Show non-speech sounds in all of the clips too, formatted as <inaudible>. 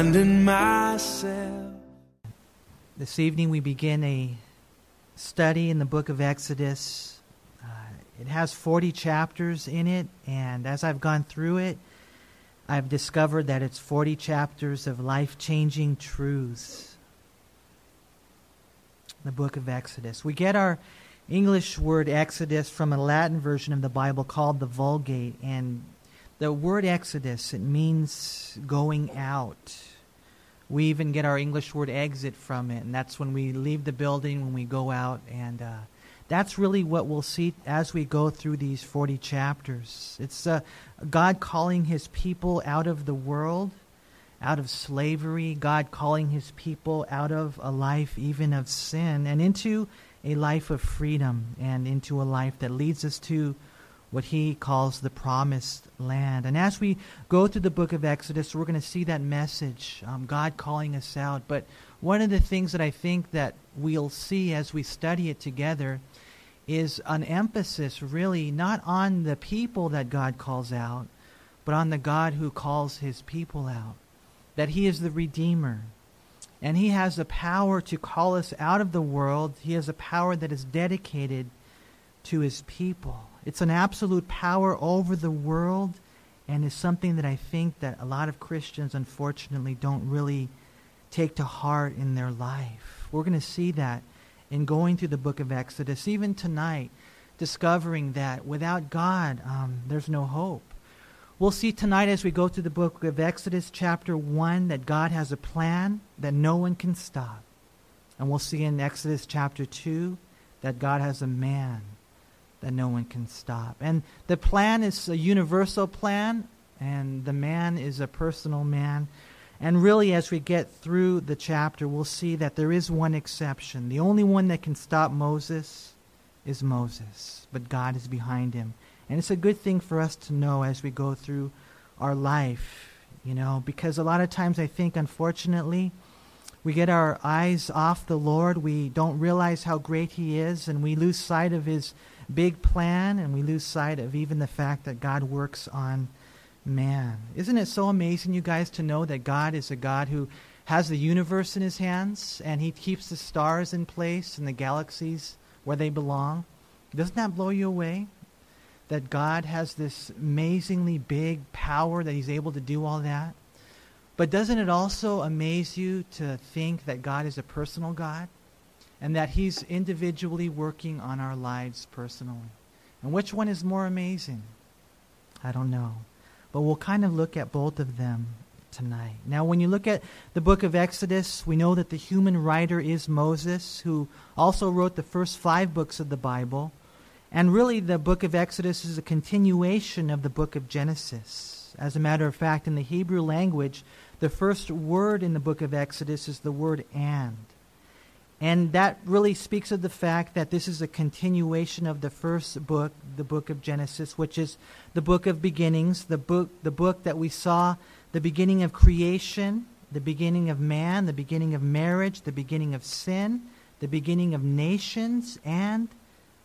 finding myself. This evening we begin a study in the book of Exodus. Uh, it has 40 chapters in it, and as I've gone through it, I've discovered that it's 40 chapters of life changing truths. The book of Exodus. We get our English word Exodus from a Latin version of the Bible called the Vulgate, and the word Exodus, it means going out. We even get our English word exit from it, and that's when we leave the building, when we go out, and uh, that's really what we'll see as we go through these 40 chapters. It's uh, God calling his people out of the world, out of slavery, God calling his people out of a life even of sin and into a life of freedom and into a life that leads us to what he calls the promised land. And as we go through the book of Exodus, we're going to see that message, um, God calling us out. But one of the things that I think that we'll see as we study it together is an emphasis really not on the people that God calls out, but on the God who calls his people out. That he is the Redeemer. And he has the power to call us out of the world. He has a power that is dedicated to his people. It's an absolute power over the world and is something that I think that a lot of Christians unfortunately don't really take to heart in their life. We're going to see that in going through the book of Exodus, even tonight, discovering that without God, um, there's no hope. We'll see tonight as we go through the book of Exodus, chapter 1, that God has a plan that no one can stop. And we'll see in Exodus chapter 2 that God has a man that no one can stop. And the plan is a universal plan, and the man is a personal man. And really, as we get through the chapter, we'll see that there is one exception. The only one that can stop Moses is Moses, but God is behind him. And it's a good thing for us to know as we go through our life, you know, because a lot of times I think, unfortunately, we get our eyes off the Lord. We don't realize how great He is, and we lose sight of His big plan, and we lose sight of even the fact that God works on man. Isn't it so amazing, you guys, to know that God is a God who has the universe in his hands and he keeps the stars in place and the galaxies where they belong? Doesn't that blow you away? That God has this amazingly big power that he's able to do all that? But doesn't it also amaze you to think that God is a personal God? And that He's individually working on our lives personally. And which one is more amazing? I don't know. But we'll kind of look at both of them tonight. Now, when you look at the book of Exodus, we know that the human writer is Moses, who also wrote the first five books of the Bible. And really, the book of Exodus is a continuation of the book of Genesis. As a matter of fact, in the Hebrew language, the first word in the book of Exodus is the word and. And that really speaks of the fact that this is a continuation of the first book, the book of Genesis, which is the book of beginnings, the book, the book that we saw the beginning of creation, the beginning of man, the beginning of marriage, the beginning of sin, the beginning of nations, and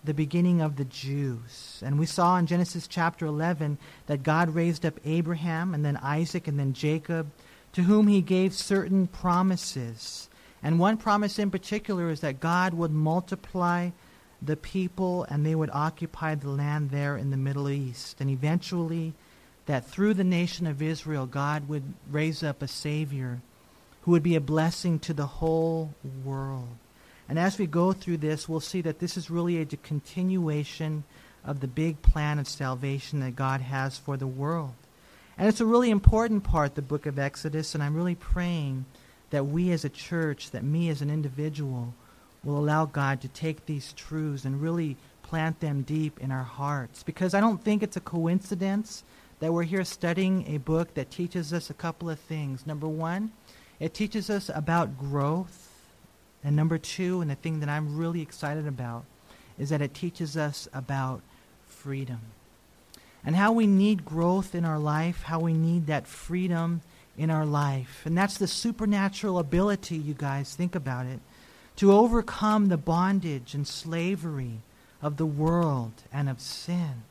the beginning of the Jews. And we saw in Genesis chapter 11 that God raised up Abraham and then Isaac and then Jacob, to whom he gave certain promises. And one promise in particular is that God would multiply the people and they would occupy the land there in the Middle East. And eventually, that through the nation of Israel, God would raise up a Savior who would be a blessing to the whole world. And as we go through this, we'll see that this is really a continuation of the big plan of salvation that God has for the world. And it's a really important part, the book of Exodus, and I'm really praying that we as a church, that me as an individual, will allow God to take these truths and really plant them deep in our hearts. Because I don't think it's a coincidence that we're here studying a book that teaches us a couple of things. Number one, it teaches us about growth. And number two, and the thing that I'm really excited about, is that it teaches us about freedom. And how we need growth in our life, how we need that freedom in our life. And that's the supernatural ability, you guys, think about it, to overcome the bondage and slavery of the world and of sin.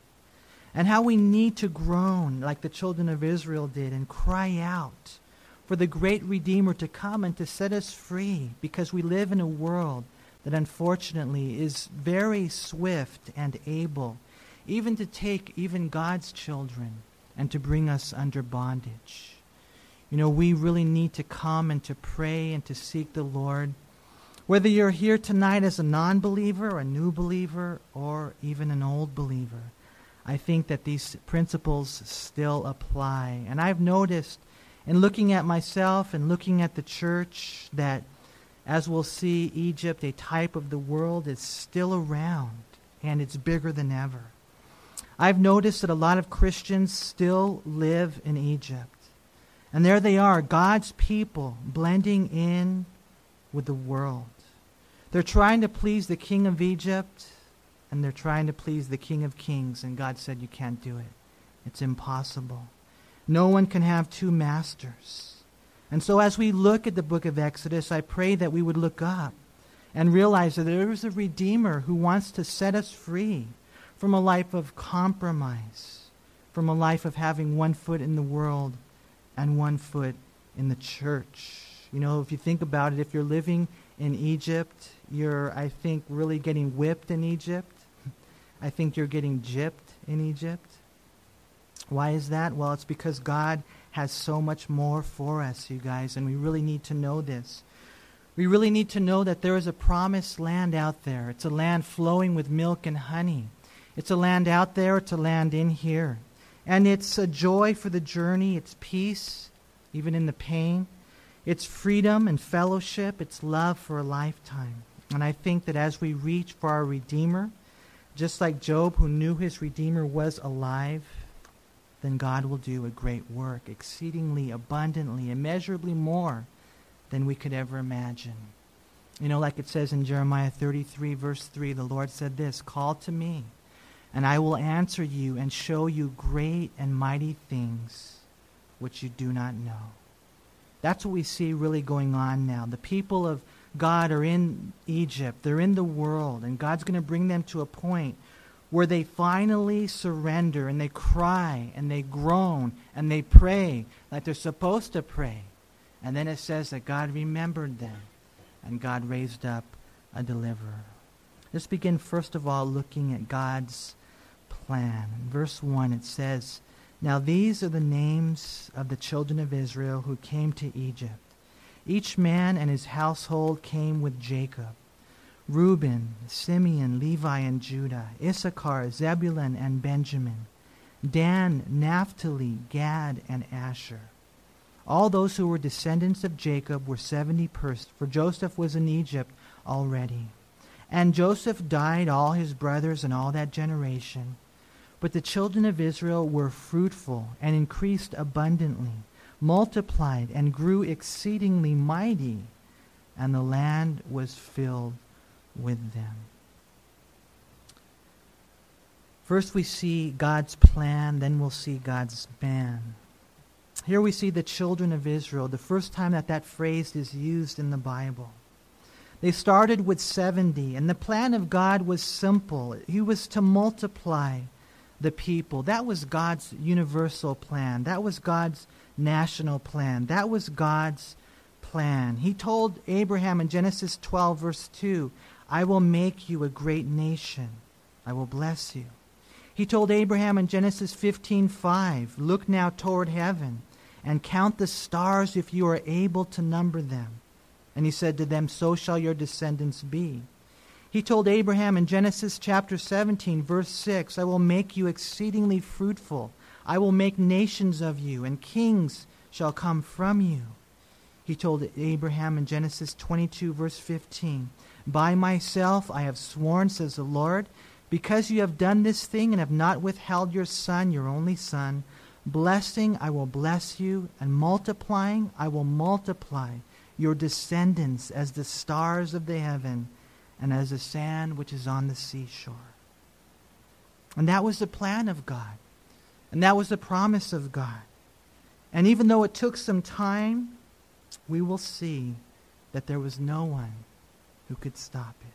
And how we need to groan like the children of Israel did and cry out for the great Redeemer to come and to set us free because we live in a world that unfortunately is very swift and able even to take even God's children and to bring us under bondage. You know, we really need to come and to pray and to seek the Lord. Whether you're here tonight as a non believer, a new believer, or even an old believer, I think that these principles still apply. And I've noticed in looking at myself and looking at the church that, as we'll see, Egypt, a type of the world, is still around and it's bigger than ever. I've noticed that a lot of Christians still live in Egypt. And there they are, God's people, blending in with the world. They're trying to please the king of Egypt, and they're trying to please the king of kings, and God said, You can't do it. It's impossible. No one can have two masters. And so, as we look at the book of Exodus, I pray that we would look up and realize that there is a Redeemer who wants to set us free from a life of compromise, from a life of having one foot in the world and one foot in the church. You know, if you think about it, if you're living in Egypt, you're, I think, really getting whipped in Egypt. I think you're getting gypped in Egypt. Why is that? Well, it's because God has so much more for us, you guys, and we really need to know this. We really need to know that there is a promised land out there. It's a land flowing with milk and honey. It's a land out there, it's a land in here. And it's a joy for the journey, it's peace, even in the pain. It's freedom and fellowship, it's love for a lifetime. And I think that as we reach for our Redeemer, just like Job, who knew his Redeemer was alive, then God will do a great work, exceedingly abundantly, immeasurably more than we could ever imagine. You know, like it says in Jeremiah 33, verse 3, the Lord said this Call to me, and I will answer you and show you great and mighty things which you do not know. That's what we see really going on now. The people of God are in Egypt, they're in the world, and God's going to bring them to a point where they finally surrender and they cry and they groan and they pray like they're supposed to pray. And then it says that God remembered them and God raised up a deliverer. Let's begin, first of all, looking at God's plan. In verse 1, it says, Now these are the names of the children of Israel who came to Egypt. Each man and his household came with Jacob. Reuben, Simeon, Levi, and Judah, Issachar, Zebulun, and Benjamin, Dan, Naphtali, Gad, and Asher. All those who were descendants of Jacob were seventy persons, for Joseph was in Egypt already. And Joseph died all his brothers and all that generation. But the children of Israel were fruitful and increased abundantly, multiplied and grew exceedingly mighty, and the land was filled with them. First, we see God's plan, then we'll see God's man. Here we see the children of Israel, the first time that that phrase is used in the Bible. They started with 70, and the plan of God was simple. He was to multiply the people. That was God's universal plan. That was God's national plan. That was God's plan. He told Abraham in Genesis 12, verse 2, I will make you a great nation. I will bless you. He told Abraham in Genesis 15:5, "Look now toward heaven and count the stars if you are able to number them." And he said to them, "So shall your descendants be." He told Abraham in Genesis chapter 17 verse 6, "I will make you exceedingly fruitful. I will make nations of you, and kings shall come from you." He told Abraham in Genesis 22 verse 15, by myself I have sworn, says the Lord, because you have done this thing and have not withheld your son, your only son, blessing I will bless you, and multiplying I will multiply your descendants as the stars of the heaven and as the sand which is on the seashore. And that was the plan of God. And that was the promise of God. And even though it took some time, we will see that there was no one who could stop it.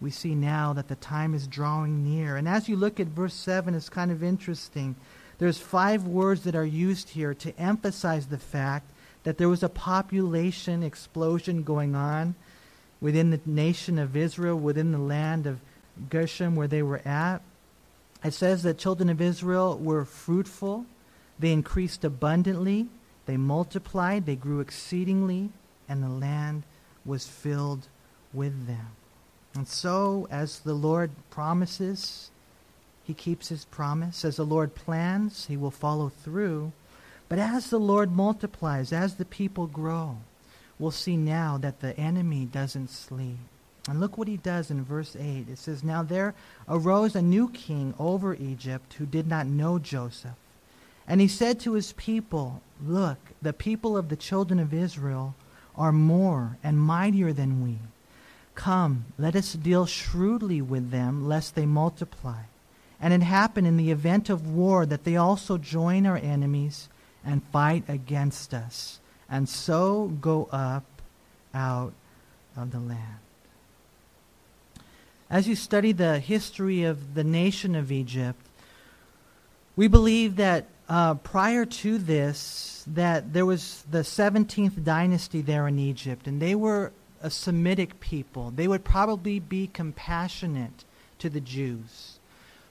We see now that the time is drawing near. And as you look at verse 7, it's kind of interesting. There's five words that are used here to emphasize the fact that there was a population explosion going on within the nation of Israel, within the land of Goshen where they were at. It says that children of Israel were fruitful, they increased abundantly, they multiplied, they grew exceedingly, and the land was filled with them. And so, as the Lord promises, he keeps his promise. As the Lord plans, he will follow through. But as the Lord multiplies, as the people grow, we'll see now that the enemy doesn't sleep. And look what he does in verse 8. It says, Now there arose a new king over Egypt who did not know Joseph. And he said to his people, Look, the people of the children of Israel are more and mightier than we. Come, let us deal shrewdly with them, lest they multiply. And it happen in the event of war that they also join our enemies and fight against us, and so go up out of the land. As you study the history of the nation of Egypt, we believe that uh, prior to this, that there was the 17th dynasty there in Egypt, and they were a Semitic people. They would probably be compassionate to the Jews.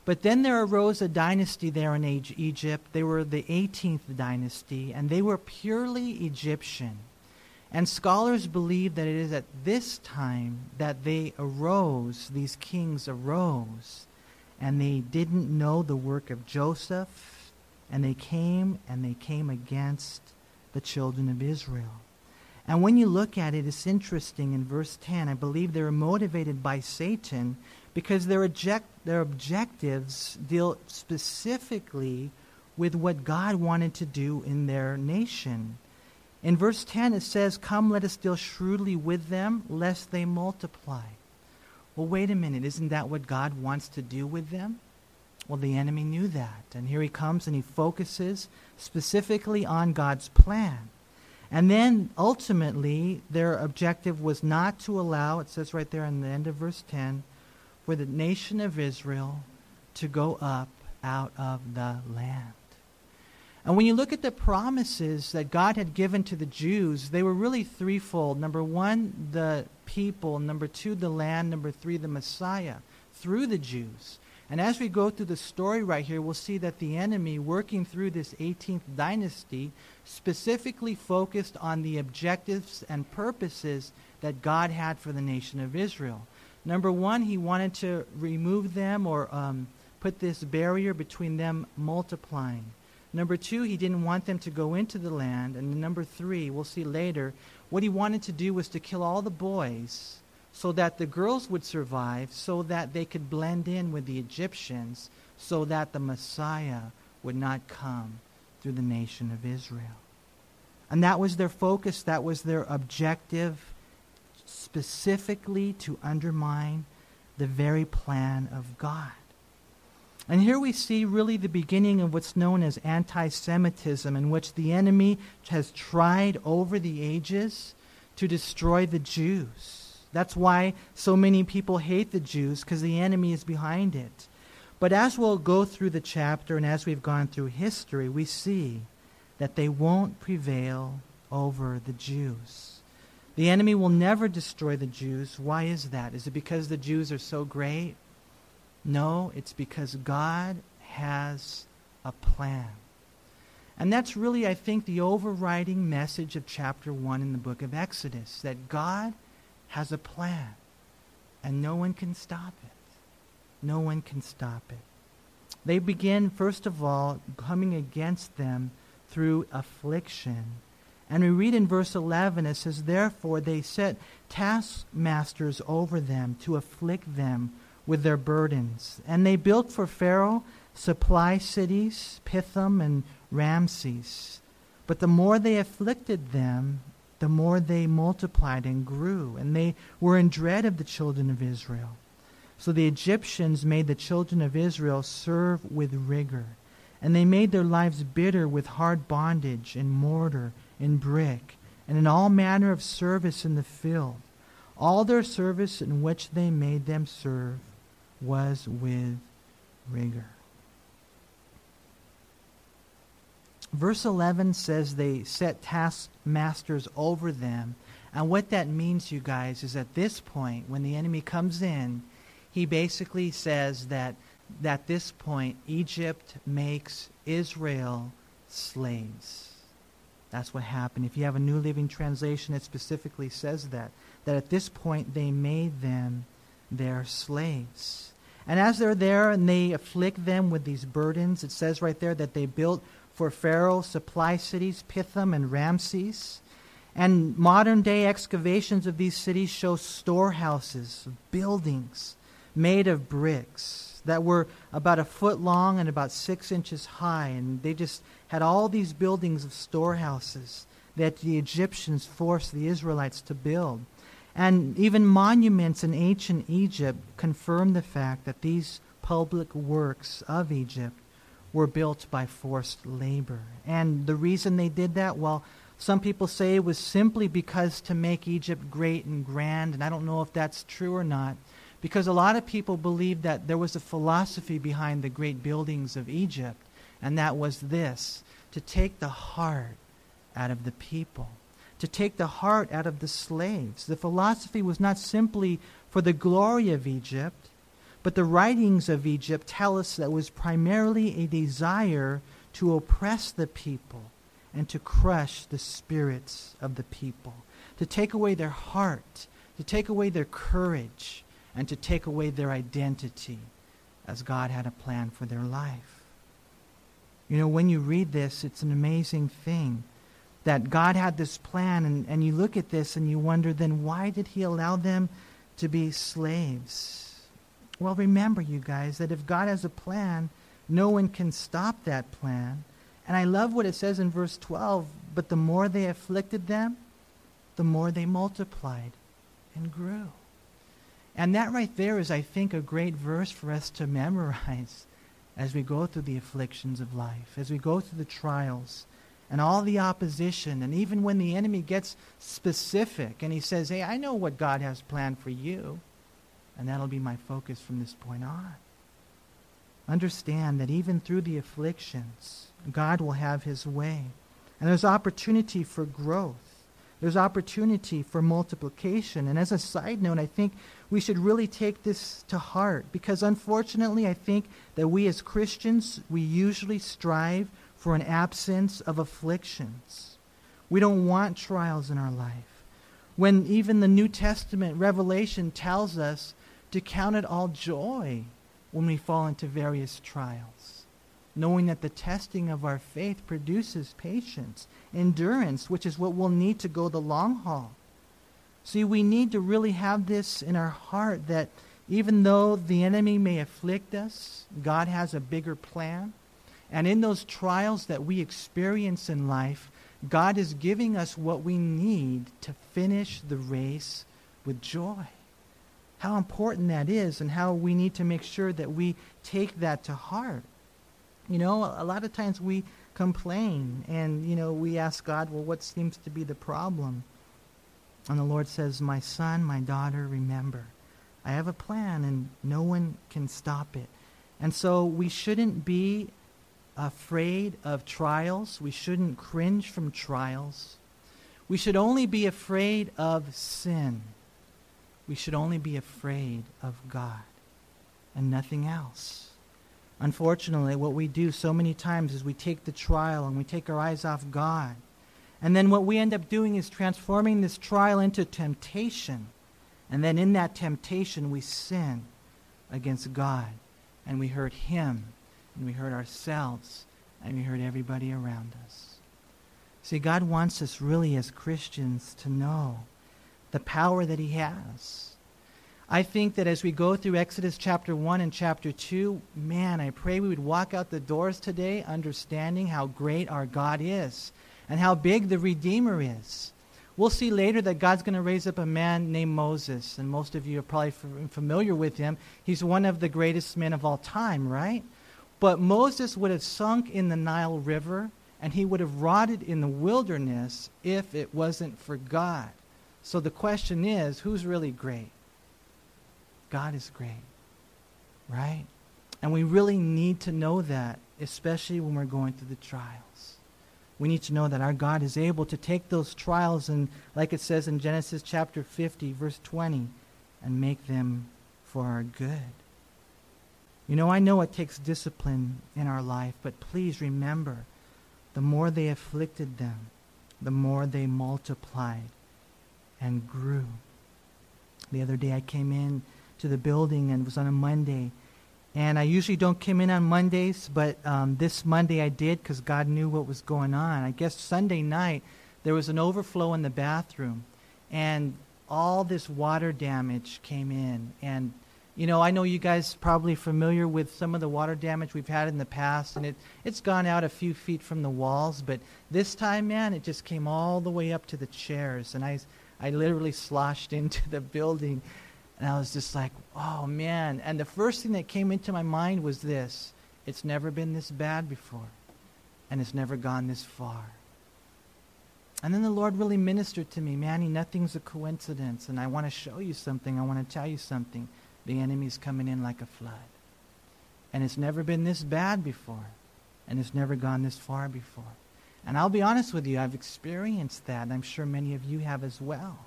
But then there arose a dynasty there in Egypt. They were the 18th dynasty, and they were purely Egyptian. And scholars believe that it is at this time that they arose, these kings arose, and they didn't know the work of Joseph, and they came and they came against the children of Israel. And when you look at it, it's interesting in verse 10. I believe they were motivated by Satan because their, object, their objectives deal specifically with what God wanted to do in their nation. In verse 10, it says, Come, let us deal shrewdly with them, lest they multiply. Well, wait a minute. Isn't that what God wants to do with them? Well, the enemy knew that. And here he comes and he focuses specifically on God's plan. And then ultimately, their objective was not to allow, it says right there in the end of verse 10, for the nation of Israel to go up out of the land. And when you look at the promises that God had given to the Jews, they were really threefold. Number one, the people. Number two, the land. Number three, the Messiah through the Jews. And as we go through the story right here, we'll see that the enemy, working through this 18th dynasty, specifically focused on the objectives and purposes that God had for the nation of Israel. Number one, he wanted to remove them or um, put this barrier between them multiplying. Number two, he didn't want them to go into the land. And number three, we'll see later, what he wanted to do was to kill all the boys so that the girls would survive, so that they could blend in with the Egyptians, so that the Messiah would not come through the nation of Israel. And that was their focus, that was their objective, specifically to undermine the very plan of God. And here we see really the beginning of what's known as anti Semitism, in which the enemy has tried over the ages to destroy the Jews. That's why so many people hate the Jews, because the enemy is behind it. But as we'll go through the chapter and as we've gone through history, we see that they won't prevail over the Jews. The enemy will never destroy the Jews. Why is that? Is it because the Jews are so great? No, it's because God has a plan. And that's really, I think, the overriding message of chapter 1 in the book of Exodus that God has a plan, and no one can stop it. No one can stop it. They begin, first of all, coming against them through affliction. And we read in verse 11, it says, Therefore they set taskmasters over them to afflict them with their burdens. And they built for Pharaoh supply cities, Pithom and Ramses. But the more they afflicted them, the more they multiplied and grew, and they were in dread of the children of Israel. So the Egyptians made the children of Israel serve with rigor, and they made their lives bitter with hard bondage and mortar, in brick, and in all manner of service in the field. All their service in which they made them serve, was with rigor. Verse 11 says they set taskmasters over them. And what that means, you guys, is at this point, when the enemy comes in, he basically says that at this point, Egypt makes Israel slaves. That's what happened. If you have a New Living Translation, it specifically says that. That at this point, they made them their slaves. And as they're there and they afflict them with these burdens, it says right there that they built for Pharaoh supply cities, Pithom and Ramses. And modern day excavations of these cities show storehouses, buildings made of bricks that were about a foot long and about six inches high. And they just had all these buildings of storehouses that the Egyptians forced the Israelites to build. And even monuments in ancient Egypt confirm the fact that these public works of Egypt were built by forced labor. And the reason they did that, well, some people say it was simply because to make Egypt great and grand, and I don't know if that's true or not, because a lot of people believe that there was a philosophy behind the great buildings of Egypt, and that was this to take the heart out of the people to take the heart out of the slaves. The philosophy was not simply for the glory of Egypt, but the writings of Egypt tell us that it was primarily a desire to oppress the people and to crush the spirits of the people, to take away their heart, to take away their courage, and to take away their identity as God had a plan for their life. You know, when you read this, it's an amazing thing that God had this plan, and, and you look at this and you wonder, then why did He allow them to be slaves? Well, remember, you guys, that if God has a plan, no one can stop that plan. And I love what it says in verse 12 but the more they afflicted them, the more they multiplied and grew. And that right there is, I think, a great verse for us to <laughs> memorize as we go through the afflictions of life, as we go through the trials and all the opposition, and even when the enemy gets specific and he says, Hey, I know what God has planned for you, and that'll be my focus from this point on. Understand that even through the afflictions, God will have his way. And there's opportunity for growth. There's opportunity for multiplication. And as a side note, I think we should really take this to heart because unfortunately, I think that we as Christians, we usually strive for an absence of afflictions. We don't want trials in our life. When even the New Testament revelation tells us to count it all joy when we fall into various trials, knowing that the testing of our faith produces patience, endurance, which is what we'll need to go the long haul. See, we need to really have this in our heart that even though the enemy may afflict us, God has a bigger plan. And in those trials that we experience in life, God is giving us what we need to finish the race with joy. How important that is, and how we need to make sure that we take that to heart. You know, a lot of times we complain and, you know, we ask God, well, what seems to be the problem? And the Lord says, My son, my daughter, remember, I have a plan and no one can stop it. And so we shouldn't be afraid of trials. We shouldn't cringe from trials. We should only be afraid of sin. We should only be afraid of God and nothing else. Unfortunately, what we do so many times is we take the trial and we take our eyes off God. And then what we end up doing is transforming this trial into temptation. And then in that temptation, we sin against God and we hurt Him and we hurt ourselves, and we hurt everybody around us. See, God wants us really as Christians to know the power that He has. I think that as we go through Exodus chapter 1 and chapter 2, man, I pray we would walk out the doors today understanding how great our God is and how big the Redeemer is. We'll see later that God's going to raise up a man named Moses, and most of you are probably familiar with him. He's one of the greatest men of all time, right? But Moses would have sunk in the Nile River and he would have rotted in the wilderness if it wasn't for God. So the question is who's really great? God is great, right? And we really need to know that, especially when we're going through the trials. we need to know that our God is able to take those trials and, like it says in Genesis chapter 50, verse 20, and make them for our good. You know, I know it takes discipline in our life, but please remember the more they afflicted them, the more they multiplied and grew. The other day I came in to the building and it was on a Monday and I usually don't come in on Mondays, but um, this Monday I did because God knew what was going on. I guess Sunday night there was an overflow in the bathroom, and all this water damage came in. And, you know, I know you guys probably familiar with some of the water damage we've had in the past, and it, it's gone out a few feet from the walls, but this time, man, it just came all the way up to the chairs. And I, I literally sloshed <laughs> into the building and I was just like, oh man. And the first thing that came into my mind was this it's never been this bad before, and it's never gone this far. And then the Lord really ministered to me, Manny, nothing's a coincidence. And I want to show you something. I want to tell you something. The enemy's coming in like a flood. And it's never been this bad before. And it's never gone this far before. And I'll be honest with you, I've experienced that. And I'm sure many of you have as well.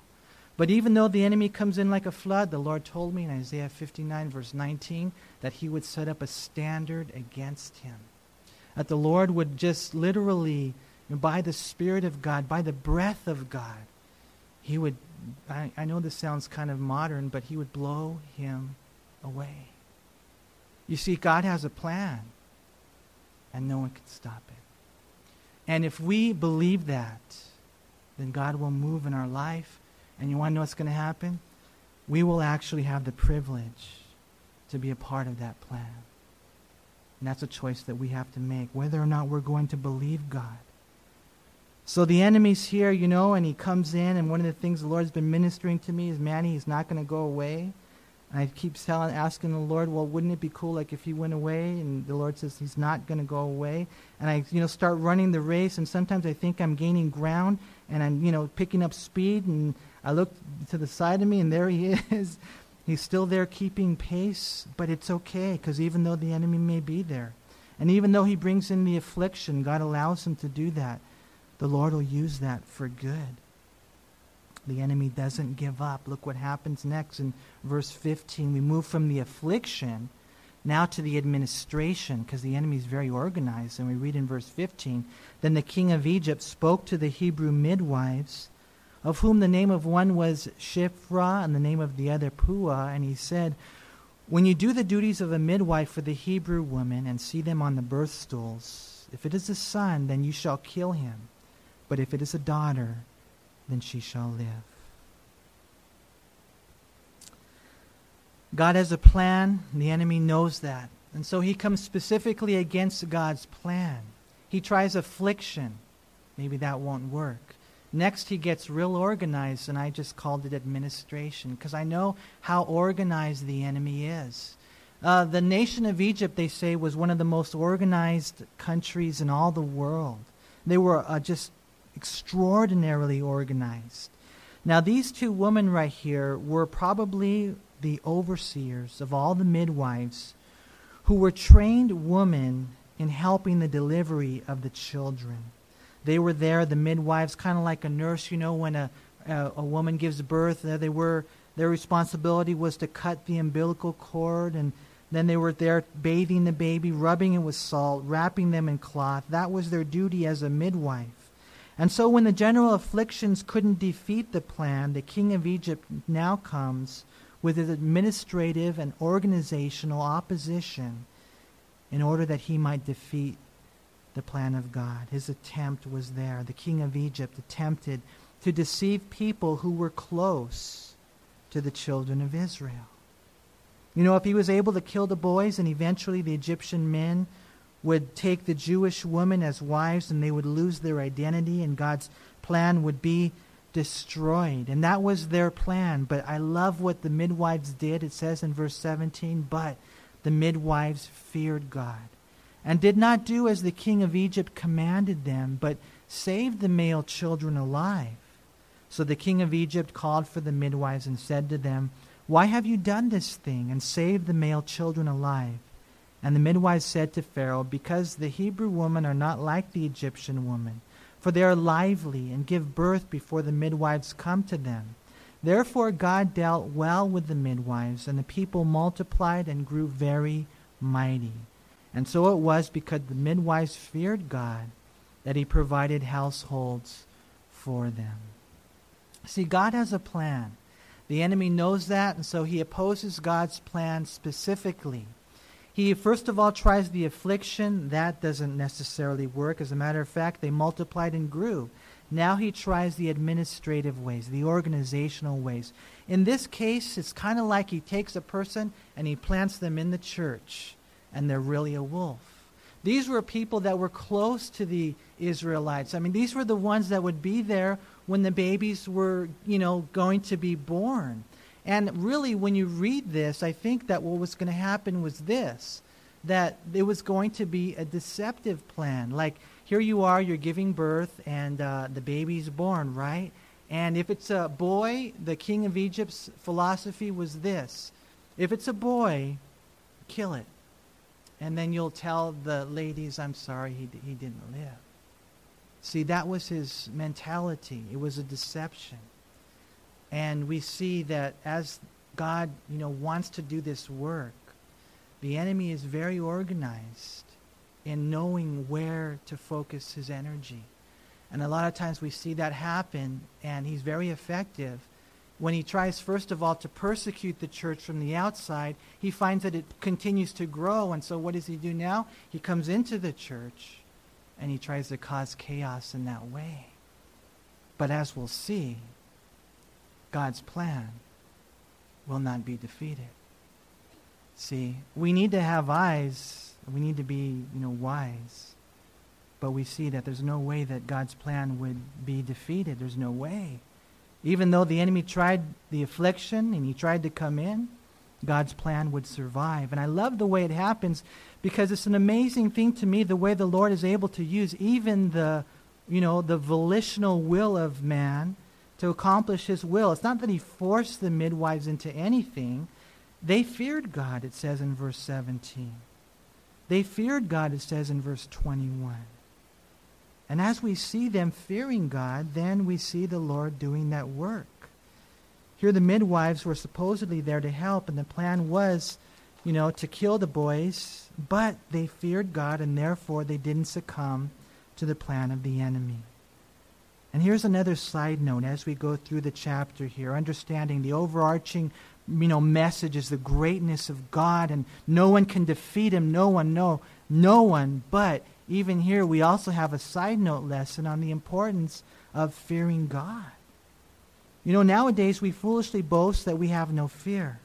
But even though the enemy comes in like a flood, the Lord told me in Isaiah 59, verse 19, that he would set up a standard against him. That the Lord would just literally, by the Spirit of God, by the breath of God, he would, I, I know this sounds kind of modern, but he would blow him away. You see, God has a plan, and no one can stop it. And if we believe that, then God will move in our life and you want to know what's going to happen? We will actually have the privilege to be a part of that plan. And that's a choice that we have to make, whether or not we're going to believe God. So the enemy's here, you know, and he comes in, and one of the things the Lord's been ministering to me is, Manny, he's not going to go away. And I keep telling, asking the Lord, well, wouldn't it be cool like if he went away? And the Lord says he's not going to go away. And I, you know, start running the race, and sometimes I think I'm gaining ground, and I'm, you know, picking up speed, and I look to the side of me, and there he <laughs> is. He's still there keeping pace, but it's okay because even though the enemy may be there, and even though he brings in the affliction, God allows him to do that. The Lord will use that for good. The enemy doesn't give up. Look what happens next in verse 15. We move from the affliction now to the administration because the enemy is very organized. And we read in verse 15 Then the king of Egypt spoke to the Hebrew midwives of whom the name of one was Shiphrah and the name of the other Puah. And he said, When you do the duties of a midwife for the Hebrew woman and see them on the birth stools, if it is a son, then you shall kill him. But if it is a daughter, then she shall live. God has a plan, the enemy knows that. And so he comes specifically against God's plan. He tries affliction. Maybe that won't work. Next, he gets real organized, and I just called it administration because I know how organized the enemy is. Uh, the nation of Egypt, they say, was one of the most organized countries in all the world. They were uh, just extraordinarily organized. Now, these two women right here were probably the overseers of all the midwives who were trained women in helping the delivery of the children. They were there, the midwives, kind of like a nurse, you know, when a, a, a woman gives birth, there they were, their responsibility was to cut the umbilical cord, and then they were there bathing the baby, rubbing it with salt, wrapping them in cloth. That was their duty as a midwife. And so when the general afflictions couldn't defeat the plan, the king of Egypt now comes with his administrative and organizational opposition in order that he might defeat the plan of God. His attempt was there. The king of Egypt attempted to deceive people who were close to the children of Israel. You know, if he was able to kill the boys and eventually the Egyptian men would take the Jewish women as wives and they would lose their identity and God's plan would be destroyed. And that was their plan. But I love what the midwives did. It says in verse 17, but the midwives feared God and did not do as the king of Egypt commanded them, but saved the male children alive. So the king of Egypt called for the midwives and said to them, Why have you done this thing and saved the male children alive? And the midwives said to Pharaoh, Because the Hebrew women are not like the Egyptian woman, for they are lively and give birth before the midwives come to them. Therefore God dealt well with the midwives, and the people multiplied and grew very mighty. And so it was because the midwives feared God that he provided households for them. See, God has a plan. The enemy knows that, and so he opposes God's plan specifically. He first of all tries the affliction. That doesn't necessarily work. As a matter of fact, they multiplied and grew. Now he tries the administrative ways, the organizational ways. In this case, it's kind of like he takes a person and he plants them in the church, and they're really a wolf. These were people that were close to the Israelites. I mean, these were the ones that would be there when the babies were, you know, going to be born. And really, when you read this, I think that what was going to happen was this that it was going to be a deceptive plan. Like, here you are, you're giving birth, and uh, the baby's born, right? And if it's a boy, the king of Egypt's philosophy was this if it's a boy, kill it. And then you'll tell the ladies, I'm sorry, he, he didn't live. See, that was his mentality. It was a deception. And we see that as God, you know, wants to do this work, the enemy is very organized in knowing where to focus his energy. And a lot of times we see that happen, and he's very effective. When he tries, first of all, to persecute the church from the outside, he finds that it continues to grow. And so, what does he do now? He comes into the church and he tries to cause chaos in that way. But as we'll see, God's plan will not be defeated. See, we need to have eyes. We need to be, you know, wise. But we see that there's no way that God's plan would be defeated. There's no way. Even though the enemy tried the affliction and he tried to come in, God's plan would survive. And I love the way it happens because it's an amazing thing to me the way the Lord is able to use even the, you know, the volitional will of man to accomplish his will. It's not that he forced the midwives into anything. They feared God, it says in verse 17. They feared God, it says in verse 21. And as we see them fearing God, then we see the Lord doing that work. Here, the midwives were supposedly there to help, and the plan was, you know, to kill the boys, but they feared God, and therefore they didn't succumb to the plan of the enemy. And here's another side note as we go through the chapter here, understanding the overarching you know, message is the greatness of God and no one can defeat him. No one, no, no one. But even here, we also have a side note lesson on the importance of fearing God. You know, nowadays we foolishly boast that we have no fear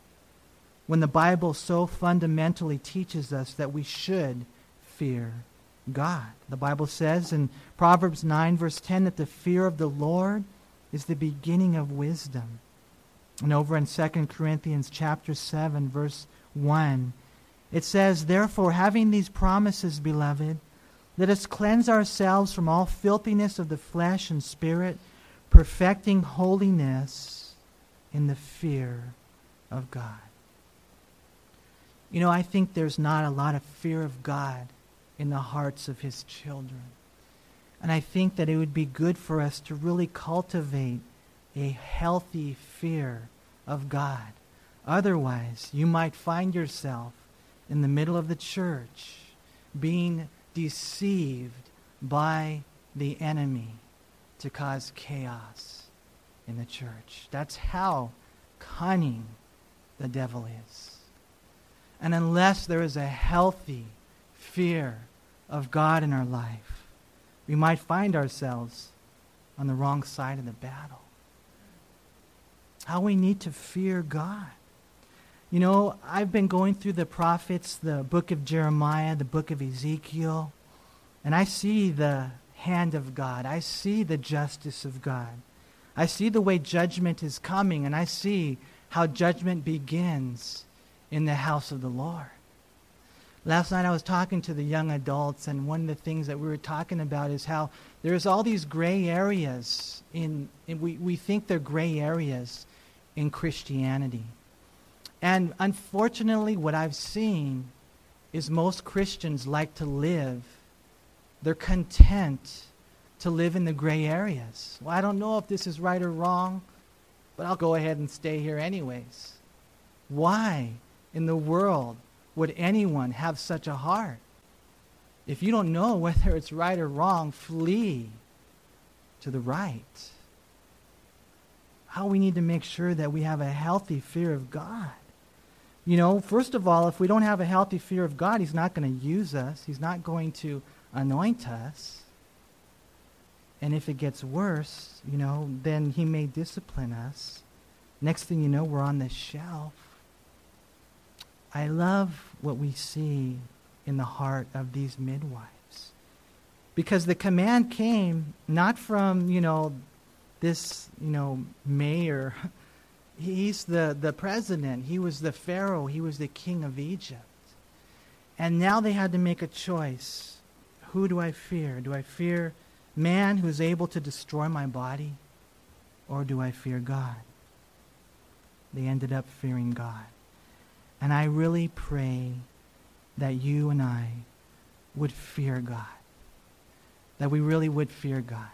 when the Bible so fundamentally teaches us that we should fear God. The Bible says in Proverbs 9, verse 10, that the fear of the Lord is the beginning of wisdom. And over in 2 Corinthians chapter 7, verse 1, it says, Therefore, having these promises, beloved, let us cleanse ourselves from all filthiness of the flesh and spirit, perfecting holiness in the fear of God. You know, I think there's not a lot of fear of God in the hearts of his children. And I think that it would be good for us to really cultivate a healthy fear of God. Otherwise, you might find yourself in the middle of the church being deceived by the enemy to cause chaos in the church. That's how cunning the devil is. And unless there is a healthy fear of God in our life, we might find ourselves on the wrong side of the battle. How we need to fear God. You know, I've been going through the prophets, the book of Jeremiah, the book of Ezekiel, and I see the hand of God. I see the justice of God. I see the way judgment is coming, and I see how judgment begins in the house of the Lord. Last night I was talking to the young adults, and one of the things that we were talking about is how there's all these gray areas in, in we, we think they're gray areas in Christianity. And unfortunately, what I've seen is most Christians like to live, they're content to live in the gray areas. Well, I don't know if this is right or wrong, but I'll go ahead and stay here anyways. Why in the world would anyone have such a heart? If you don't know whether it's right or wrong, flee to the right. How we need to make sure that we have a healthy fear of God. You know, first of all, if we don't have a healthy fear of God, He's not going to use us, He's not going to anoint us. And if it gets worse, you know, then He may discipline us. Next thing you know, we're on the shelf. I love what we see in the heart of these midwives. Because the command came not from, you know, this, you know, mayor. <laughs> He's the, the president. He was the Pharaoh. He was the king of Egypt. And now they had to make a choice. Who do I fear? Do I fear man who's able to destroy my body? Or do I fear God? They ended up fearing God. And I really pray that you and I would fear God. That we really would fear God.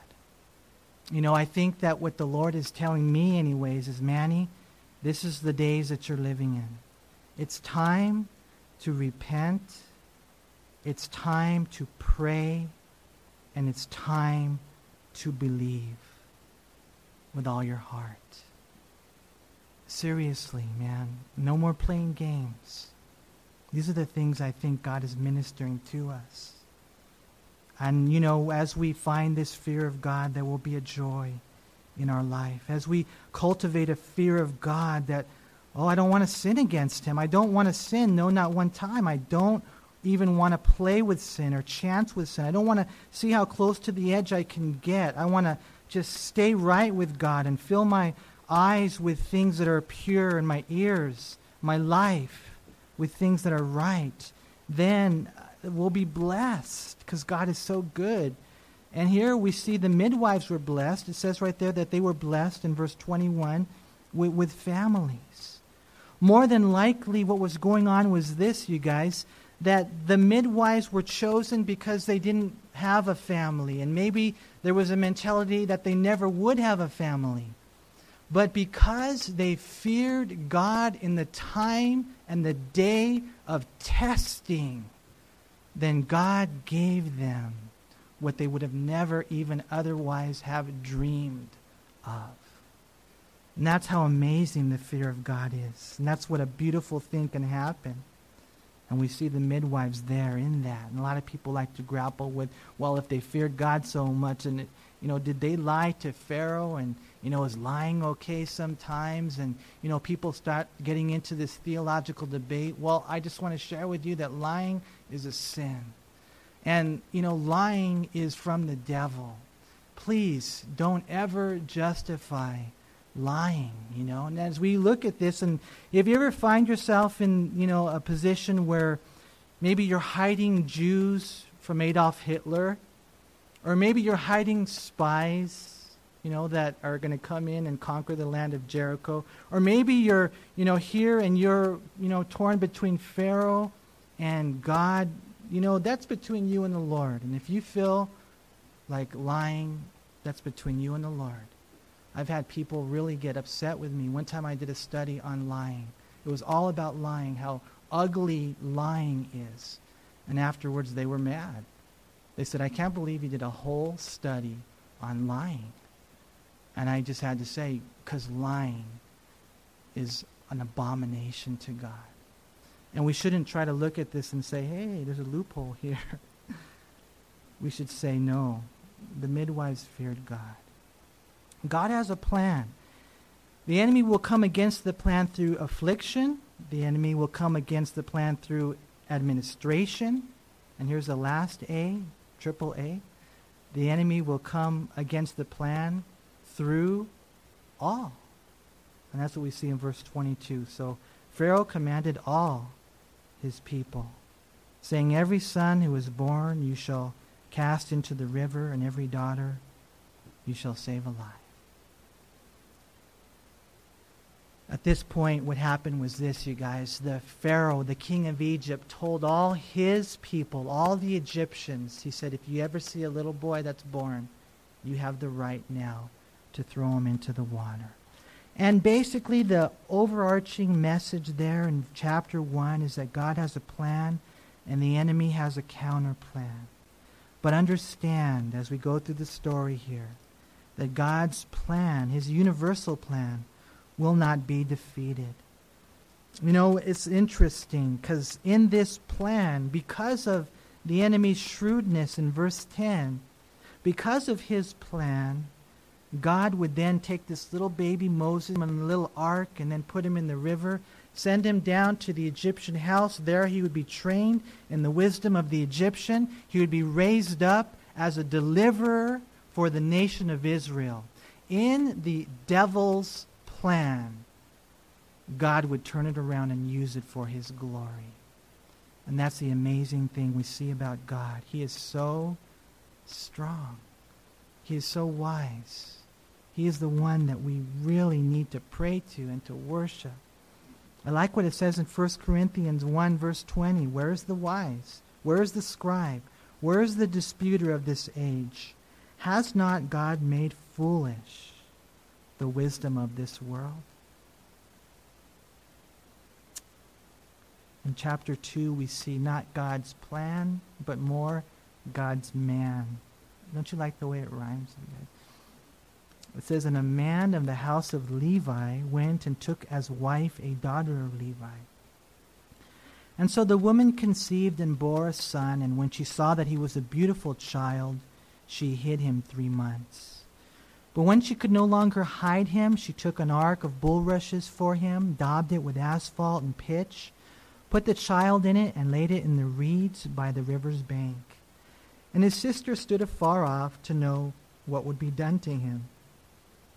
You know, I think that what the Lord is telling me, anyways, is Manny, this is the days that you're living in. It's time to repent, it's time to pray, and it's time to believe with all your heart. Seriously, man. No more playing games. These are the things I think God is ministering to us. And, you know, as we find this fear of God, there will be a joy in our life. As we cultivate a fear of God that, oh, I don't want to sin against Him. I don't want to sin, no, not one time. I don't even want to play with sin or chance with sin. I don't want to see how close to the edge I can get. I want to just stay right with God and fill my eyes with things that are pure and my ears, my life with things that are right, then we'll be blessed because God is so good. And here we see the midwives were blessed. It says right there that they were blessed in verse 21 with, with families. More than likely, what was going on was this, you guys, that the midwives were chosen because they didn't have a family. And maybe there was a mentality that they never would have a family. But because they feared God in the time and the day of testing, then God gave them what they would have never even otherwise have dreamed of. And that's how amazing the fear of God is. And that's what a beautiful thing can happen. And we see the midwives there in that. And a lot of people like to grapple with, well, if they feared God so much, and, you know, did they lie to Pharaoh? And, you know, is lying okay sometimes? And, you know, people start getting into this theological debate. Well, I just want to share with you that lying is a sin. And, you know, lying is from the devil. Please don't ever justify lying, you know. And as we look at this, and if you ever find yourself in, you know, a position where maybe you're hiding Jews from Adolf Hitler, or maybe you're hiding spies you know, that are going to come in and conquer the land of Jericho. Or maybe you're, you know, here and you're, you know, torn between Pharaoh and God. You know, that's between you and the Lord. And if you feel like lying, that's between you and the Lord. I've had people really get upset with me. One time I did a study on lying. It was all about lying, how ugly lying is. And afterwards they were mad. They said, I can't believe you did a whole study on lying. And I just had to say, because lying is an abomination to God. And we shouldn't try to look at this and say, hey, there's a loophole here. <laughs> we should say, no. The midwives feared God. God has a plan. The enemy will come against the plan through affliction. The enemy will come against the plan through administration. And here's the last A, triple A. The enemy will come against the plan through all. And that's what we see in verse 22. So Pharaoh commanded all his people, saying, Every son who is born you shall cast into the river, and every daughter you shall save alive. At this point, what happened was this, you guys. The Pharaoh, the king of Egypt, told all his people, all the Egyptians, he said, if you ever see a little boy that's born, you have the right now to throw him into the water. And basically, the overarching message there in chapter 1 is that God has a plan and the enemy has a counter plan. But understand as we go through the story here that God's plan, his universal plan, will not be defeated. You know, it's interesting because in this plan, because of the enemy's shrewdness in verse 10, because of his plan, God would then take this little baby Moses in a little ark and then put him in the river, send him down to the Egyptian house. There he would be trained in the wisdom of the Egyptian. He would be raised up as a deliverer for the nation of Israel. In the devil's plan, God would turn it around and use it for his glory. And that's the amazing thing we see about God. He is so strong. He is so wise. He is the one that we really need to pray to and to worship. I like what it says in 1 Corinthians 1, verse 20. Where is the wise? Where is the scribe? Where is the disputer of this age? Has not God made foolish the wisdom of this world? In chapter 2, we see not God's plan, but more God's man. Don't you like the way it rhymes? It says, And a man of the house of Levi went and took as wife a daughter of Levi. And so the woman conceived and bore a son, and when she saw that he was a beautiful child, she hid him three months. But when she could no longer hide him, she took an ark of bulrushes for him, daubed it with asphalt and pitch, put the child in it, and laid it in the reeds by the river's bank. And his sister stood afar off to know what would be done to him.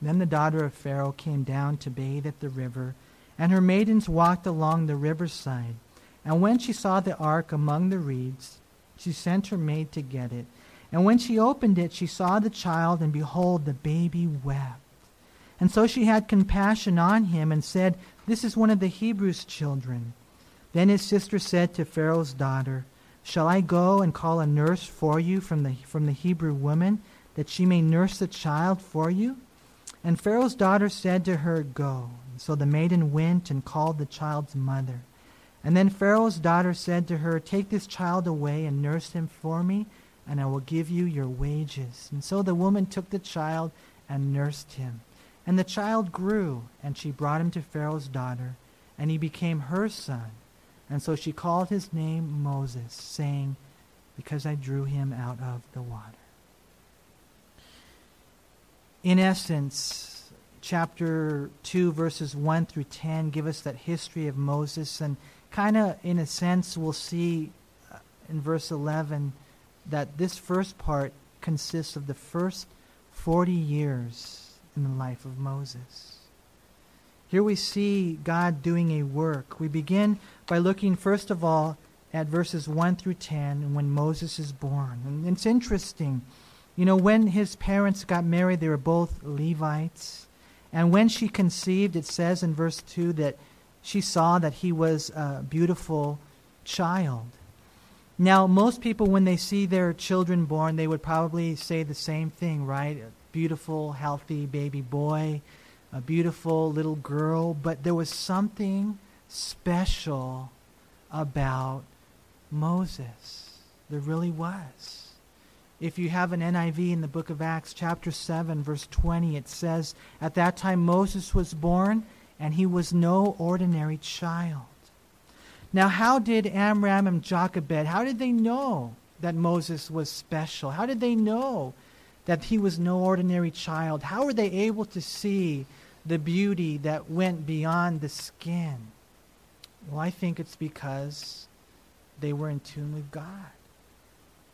Then the daughter of Pharaoh came down to bathe at the river, and her maidens walked along the riverside. And when she saw the ark among the reeds, she sent her maid to get it. And when she opened it, she saw the child, and behold, the baby wept. And so she had compassion on him, and said, This is one of the Hebrews' children. Then his sister said to Pharaoh's daughter, Shall I go and call a nurse for you from the, from the Hebrew woman, that she may nurse the child for you? And Pharaoh's daughter said to her, Go. So the maiden went and called the child's mother. And then Pharaoh's daughter said to her, Take this child away and nurse him for me, and I will give you your wages. And so the woman took the child and nursed him. And the child grew, and she brought him to Pharaoh's daughter, and he became her son. And so she called his name Moses, saying, Because I drew him out of the water. In essence, chapter 2, verses 1 through 10 give us that history of Moses. And kind of, in a sense, we'll see uh, in verse 11 that this first part consists of the first 40 years in the life of Moses. Here we see God doing a work. We begin by looking, first of all, at verses 1 through 10 when Moses is born. And it's interesting. You know, when his parents got married, they were both Levites. And when she conceived, it says in verse 2 that she saw that he was a beautiful child. Now, most people, when they see their children born, they would probably say the same thing, right? A beautiful, healthy baby boy a beautiful little girl, but there was something special about Moses. There really was. If you have an NIV in the book of Acts, chapter 7, verse 20, it says, At that time Moses was born, and he was no ordinary child. Now, how did Amram and Jochebed, how did they know that Moses was special? How did they know that he was no ordinary child? How were they able to see the beauty that went beyond the skin? Well, I think it's because they were in tune with God.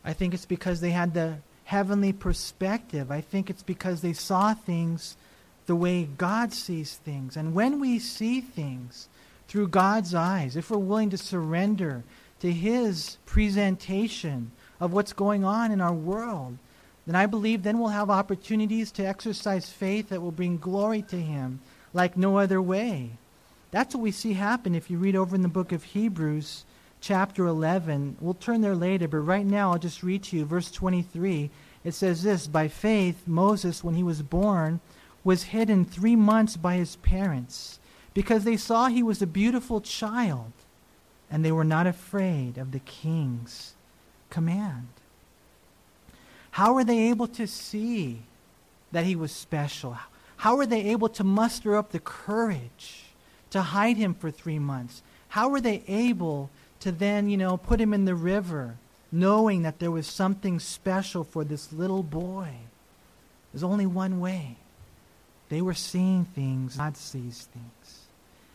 I think it's because they had the heavenly perspective. I think it's because they saw things the way God sees things. And when we see things through God's eyes, if we're willing to surrender to His presentation of what's going on in our world, then I believe then we'll have opportunities to exercise faith that will bring glory to Him like no other way. That's what we see happen if you read over in the book of Hebrews, chapter 11. We'll turn there later, but right now I'll just read to you verse 23. It says this By faith, Moses, when he was born, was hidden three months by his parents because they saw he was a beautiful child and they were not afraid of the king's command. How were they able to see that he was special? How were they able to muster up the courage to hide him for three months? How were they able to then, you know, put him in the river, knowing that there was something special for this little boy? There's only one way. They were seeing things, God sees things.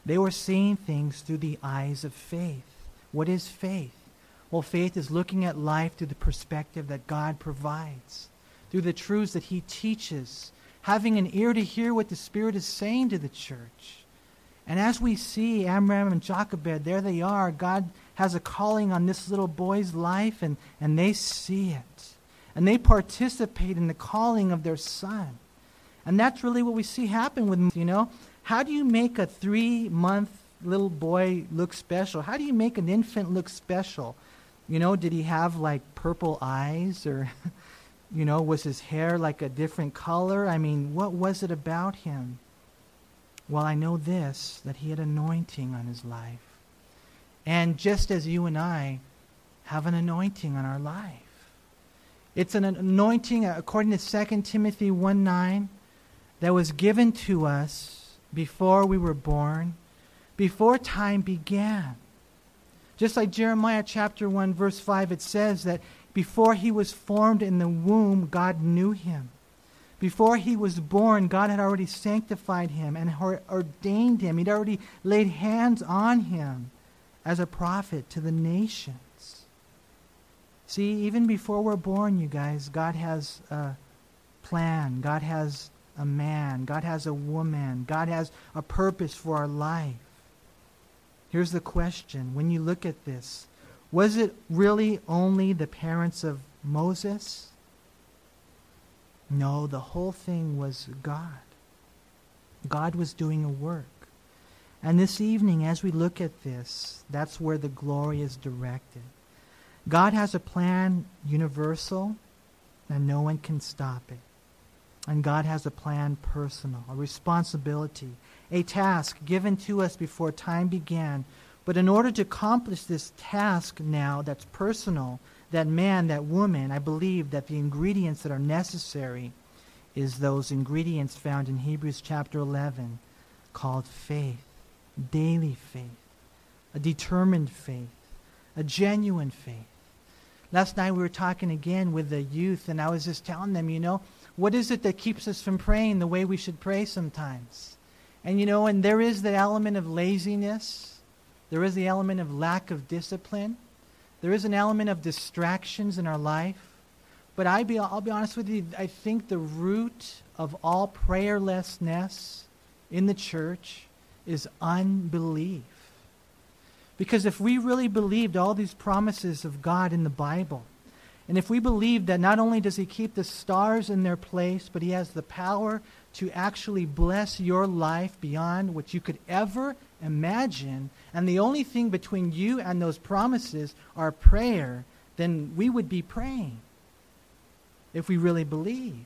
They were seeing things through the eyes of faith. What is faith? Well, faith is looking at life through the perspective that God provides, through the truths that He teaches, having an ear to hear what the Spirit is saying to the church. And as we see Amram and Jochebed, there they are. God has a calling on this little boy's life, and, and they see it. And they participate in the calling of their son. And that's really what we see happen with, you know. How do you make a three month little boy look special? How do you make an infant look special? You know, did he have like purple eyes or, <laughs> you know, was his hair like a different color? I mean, what was it about him? Well, I know this that he had anointing on his life. And just as you and I have an anointing on our life, it's an anointing, according to 2 Timothy 1 9, that was given to us before we were born before time began. Just like Jeremiah chapter 1, verse 5, it says that before he was formed in the womb, God knew him. Before he was born, God had already sanctified him and ordained him. He'd already laid hands on him as a prophet to the nations. See, even before we're born, you guys, God has a plan. God has a man. God has a woman. God has a purpose for our life. Here's the question when you look at this was it really only the parents of Moses? No, the whole thing was God. God was doing a work. And this evening, as we look at this, that's where the glory is directed. God has a plan universal, and no one can stop it. And God has a plan personal, a responsibility a task given to us before time began. But in order to accomplish this task now that's personal, that man, that woman, I believe that the ingredients that are necessary is those ingredients found in Hebrews chapter 11 called faith, daily faith, a determined faith, a genuine faith. Last night we were talking again with the youth, and I was just telling them, you know, what is it that keeps us from praying the way we should pray sometimes? And you know, and there is the element of laziness, there is the element of lack of discipline, there is an element of distractions in our life. But I be, I'll be honest with you, I think the root of all prayerlessness in the church is unbelief. Because if we really believed all these promises of God in the Bible, and if we believed that not only does He keep the stars in their place, but He has the power to actually bless your life beyond what you could ever imagine, and the only thing between you and those promises are prayer, then we would be praying if we really believed.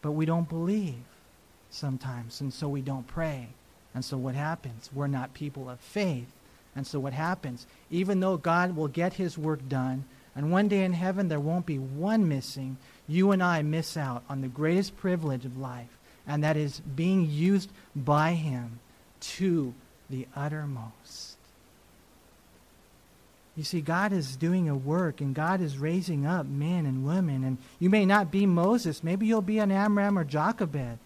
But we don't believe sometimes, and so we don't pray. And so what happens? We're not people of faith. And so what happens? Even though God will get his work done, and one day in heaven there won't be one missing, you and I miss out on the greatest privilege of life, and that is being used by Him to the uttermost. You see, God is doing a work, and God is raising up men and women. And you may not be Moses. Maybe you'll be an Amram or Jochebed.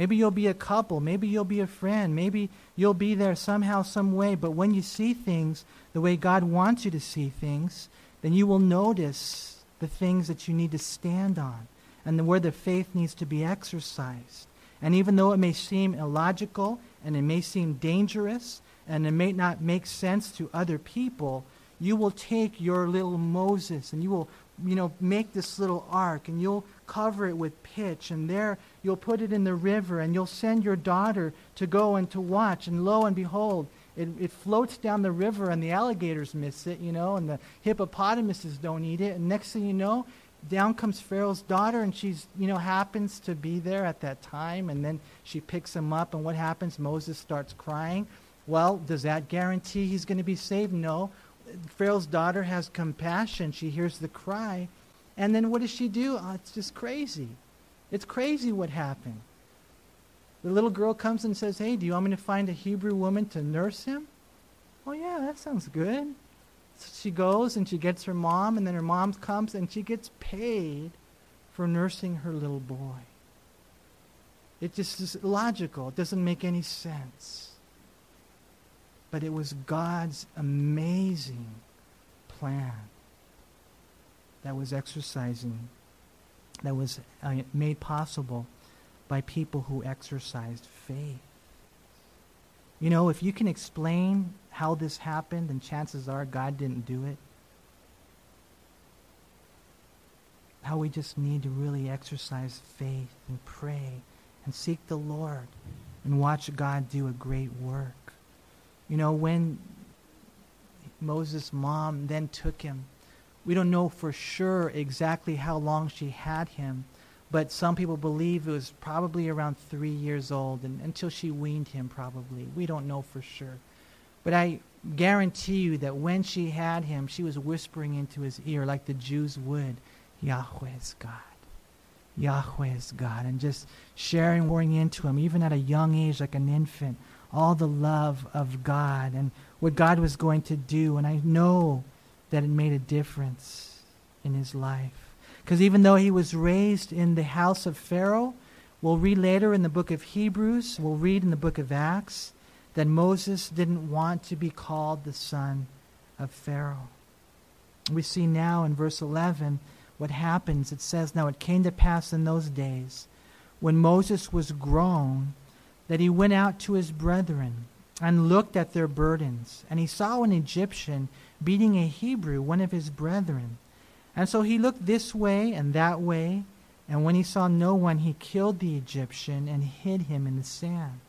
Maybe you'll be a couple. Maybe you'll be a friend. Maybe you'll be there somehow, some way. But when you see things the way God wants you to see things, then you will notice the things that you need to stand on and the, where the faith needs to be exercised. And even though it may seem illogical and it may seem dangerous and it may not make sense to other people, you will take your little Moses and you will, you know, make this little ark and you'll cover it with pitch and there you'll put it in the river and you'll send your daughter to go and to watch and lo and behold, it, it floats down the river and the alligators miss it, you know, and the hippopotamuses don't eat it. And next thing you know, down comes Pharaoh's daughter, and she's, you know, happens to be there at that time, and then she picks him up, and what happens? Moses starts crying. Well, does that guarantee he's going to be saved? No. Pharaoh's daughter has compassion. She hears the cry. And then what does she do? Oh, it's just crazy. It's crazy what happened. The little girl comes and says, Hey, do you want me to find a Hebrew woman to nurse him? Oh, yeah, that sounds good. So she goes and she gets her mom, and then her mom comes and she gets paid for nursing her little boy. It just is logical. It doesn't make any sense. But it was God's amazing plan that was exercising, that was uh, made possible by people who exercised faith. You know, if you can explain how this happened, then chances are God didn't do it. How we just need to really exercise faith and pray and seek the Lord and watch God do a great work. You know, when Moses' mom then took him, we don't know for sure exactly how long she had him, but some people believe it was probably around three years old and until she weaned him, probably. We don't know for sure. But I guarantee you that when she had him, she was whispering into his ear like the Jews would Yahweh is God. Yahweh is God. And just sharing, pouring into him, even at a young age, like an infant, all the love of God and what God was going to do. And I know that it made a difference in his life. Because even though he was raised in the house of Pharaoh, we'll read later in the book of Hebrews, we'll read in the book of Acts, that Moses didn't want to be called the son of Pharaoh. We see now in verse 11 what happens. It says, Now it came to pass in those days, when Moses was grown, that he went out to his brethren and looked at their burdens. And he saw an Egyptian beating a Hebrew, one of his brethren. And so he looked this way and that way, and when he saw no one, he killed the Egyptian and hid him in the sand.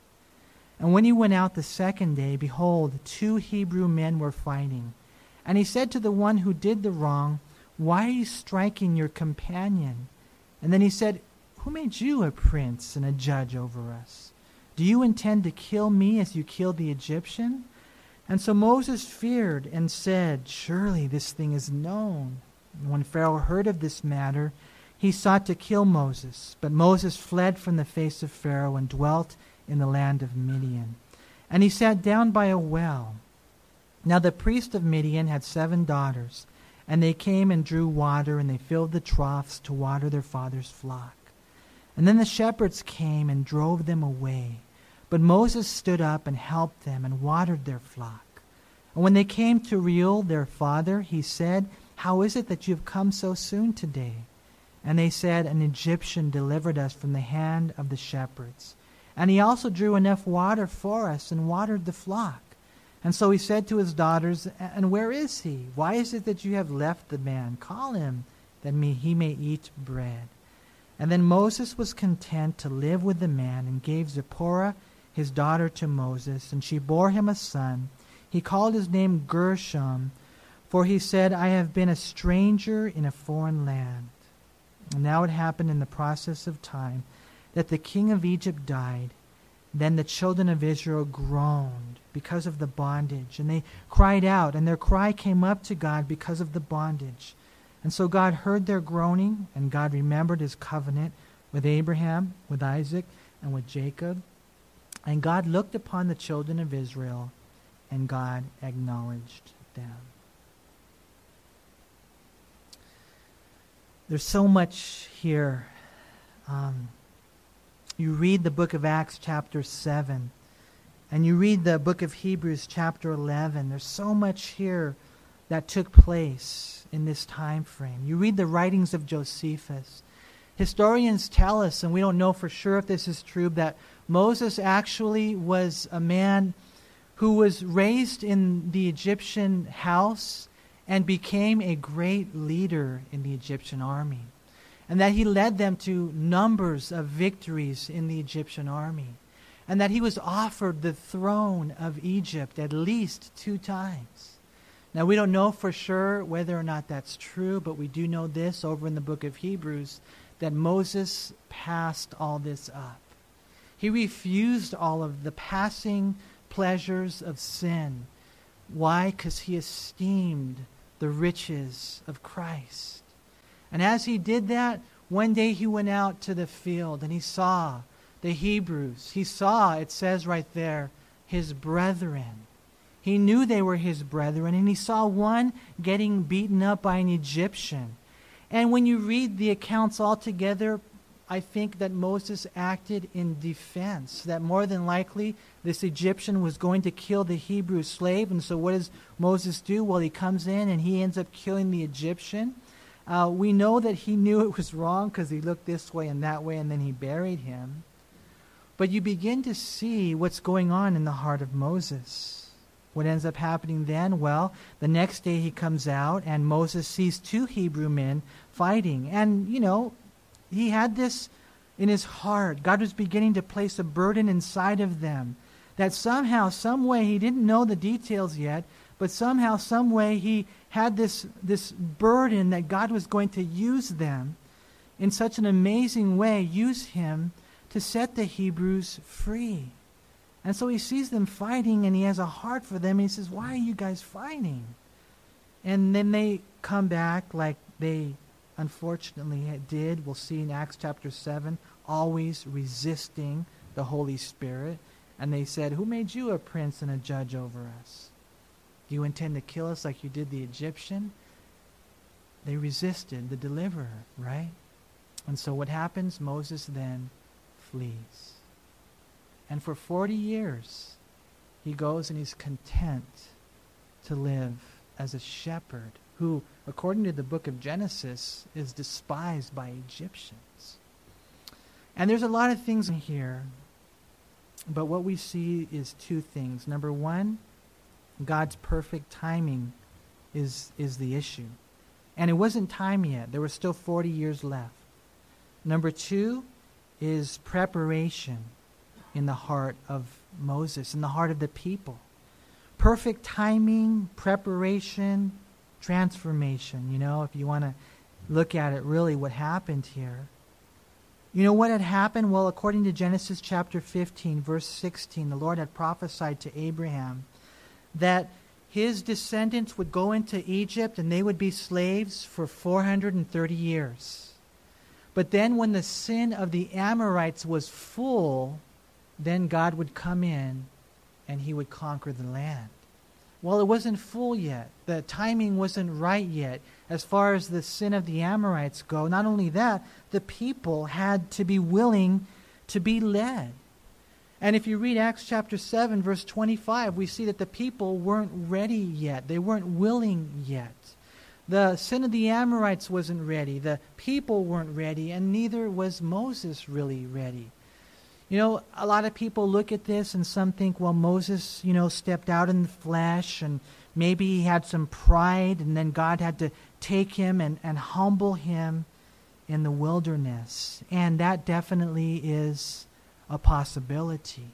And when he went out the second day, behold, two Hebrew men were fighting. And he said to the one who did the wrong, Why are you striking your companion? And then he said, Who made you a prince and a judge over us? Do you intend to kill me as you killed the Egyptian? And so Moses feared and said, Surely this thing is known. And when Pharaoh heard of this matter, he sought to kill Moses. But Moses fled from the face of Pharaoh and dwelt in the land of Midian. And he sat down by a well. Now the priest of Midian had seven daughters, and they came and drew water, and they filled the troughs to water their father's flock. And then the shepherds came and drove them away. But Moses stood up and helped them and watered their flock. And when they came to Reuel their father, he said, How is it that you have come so soon today? And they said, An Egyptian delivered us from the hand of the shepherds. And he also drew enough water for us and watered the flock. And so he said to his daughters, And where is he? Why is it that you have left the man? Call him, that he may eat bread. And then Moses was content to live with the man, and gave Zipporah his daughter to Moses, and she bore him a son. He called his name Gershom, for he said, I have been a stranger in a foreign land. And now it happened in the process of time that the king of Egypt died, then the children of Israel groaned because of the bondage, and they cried out, and their cry came up to God because of the bondage. And so God heard their groaning, and God remembered his covenant with Abraham, with Isaac, and with Jacob. And God looked upon the children of Israel, and God acknowledged them. There's so much here. Um, you read the book of Acts, chapter 7, and you read the book of Hebrews, chapter 11. There's so much here that took place in this time frame. You read the writings of Josephus. Historians tell us, and we don't know for sure if this is true, that Moses actually was a man who was raised in the Egyptian house and became a great leader in the Egyptian army and that he led them to numbers of victories in the Egyptian army, and that he was offered the throne of Egypt at least two times. Now, we don't know for sure whether or not that's true, but we do know this over in the book of Hebrews that Moses passed all this up. He refused all of the passing pleasures of sin. Why? Because he esteemed the riches of Christ. And as he did that, one day he went out to the field and he saw the Hebrews. He saw, it says right there, his brethren. He knew they were his brethren, and he saw one getting beaten up by an Egyptian. And when you read the accounts all together, I think that Moses acted in defense, that more than likely this Egyptian was going to kill the Hebrew slave. And so, what does Moses do? Well, he comes in and he ends up killing the Egyptian. Uh, we know that he knew it was wrong because he looked this way and that way, and then he buried him. But you begin to see what's going on in the heart of Moses. What ends up happening then? Well, the next day he comes out and Moses sees two Hebrew men fighting. And, you know, he had this in his heart. God was beginning to place a burden inside of them that somehow, some way, he didn't know the details yet, but somehow, some way, he had this, this burden that God was going to use them in such an amazing way, use him to set the Hebrews free. And so he sees them fighting and he has a heart for them. And he says, Why are you guys fighting? And then they come back like they unfortunately it did. We'll see in Acts chapter 7, always resisting the Holy Spirit. And they said, Who made you a prince and a judge over us? Do you intend to kill us like you did the Egyptian? They resisted the deliverer, right? And so what happens? Moses then flees. And for 40 years, he goes and he's content to live as a shepherd who, according to the book of Genesis, is despised by Egyptians. And there's a lot of things in here, but what we see is two things. Number one, God's perfect timing is, is the issue. And it wasn't time yet, there were still 40 years left. Number two, is preparation in the heart of Moses, in the heart of the people. Perfect timing, preparation, transformation. You know, if you want to look at it really, what happened here. You know what had happened? Well, according to Genesis chapter 15, verse 16, the Lord had prophesied to Abraham that his descendants would go into Egypt and they would be slaves for 430 years. But then, when the sin of the Amorites was full, then God would come in and he would conquer the land. Well, it wasn't full yet. The timing wasn't right yet as far as the sin of the Amorites go. Not only that, the people had to be willing to be led. And if you read Acts chapter 7, verse 25, we see that the people weren't ready yet. They weren't willing yet. The sin of the Amorites wasn't ready. The people weren't ready, and neither was Moses really ready. You know, a lot of people look at this and some think, well, Moses, you know, stepped out in the flesh and maybe he had some pride and then God had to take him and, and humble him in the wilderness. And that definitely is a possibility.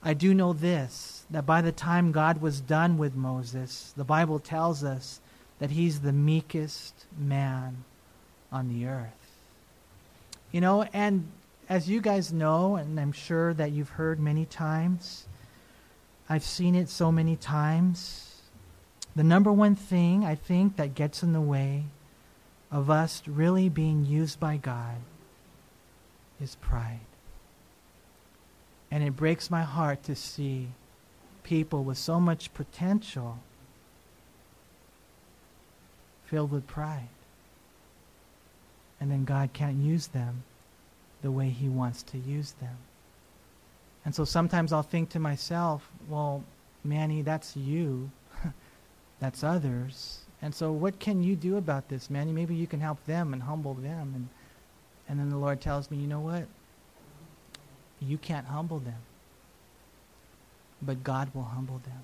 I do know this that by the time God was done with Moses, the Bible tells us that he's the meekest man on the earth. You know, and as you guys know, and I'm sure that you've heard many times, I've seen it so many times. The number one thing I think that gets in the way of us really being used by God is pride. And it breaks my heart to see people with so much potential filled with pride. And then God can't use them the way He wants to use them. And so sometimes I'll think to myself, well, Manny, that's you. <laughs> that's others. And so what can you do about this, Manny? Maybe you can help them and humble them. And, and then the Lord tells me, you know what? You can't humble them. But God will humble them.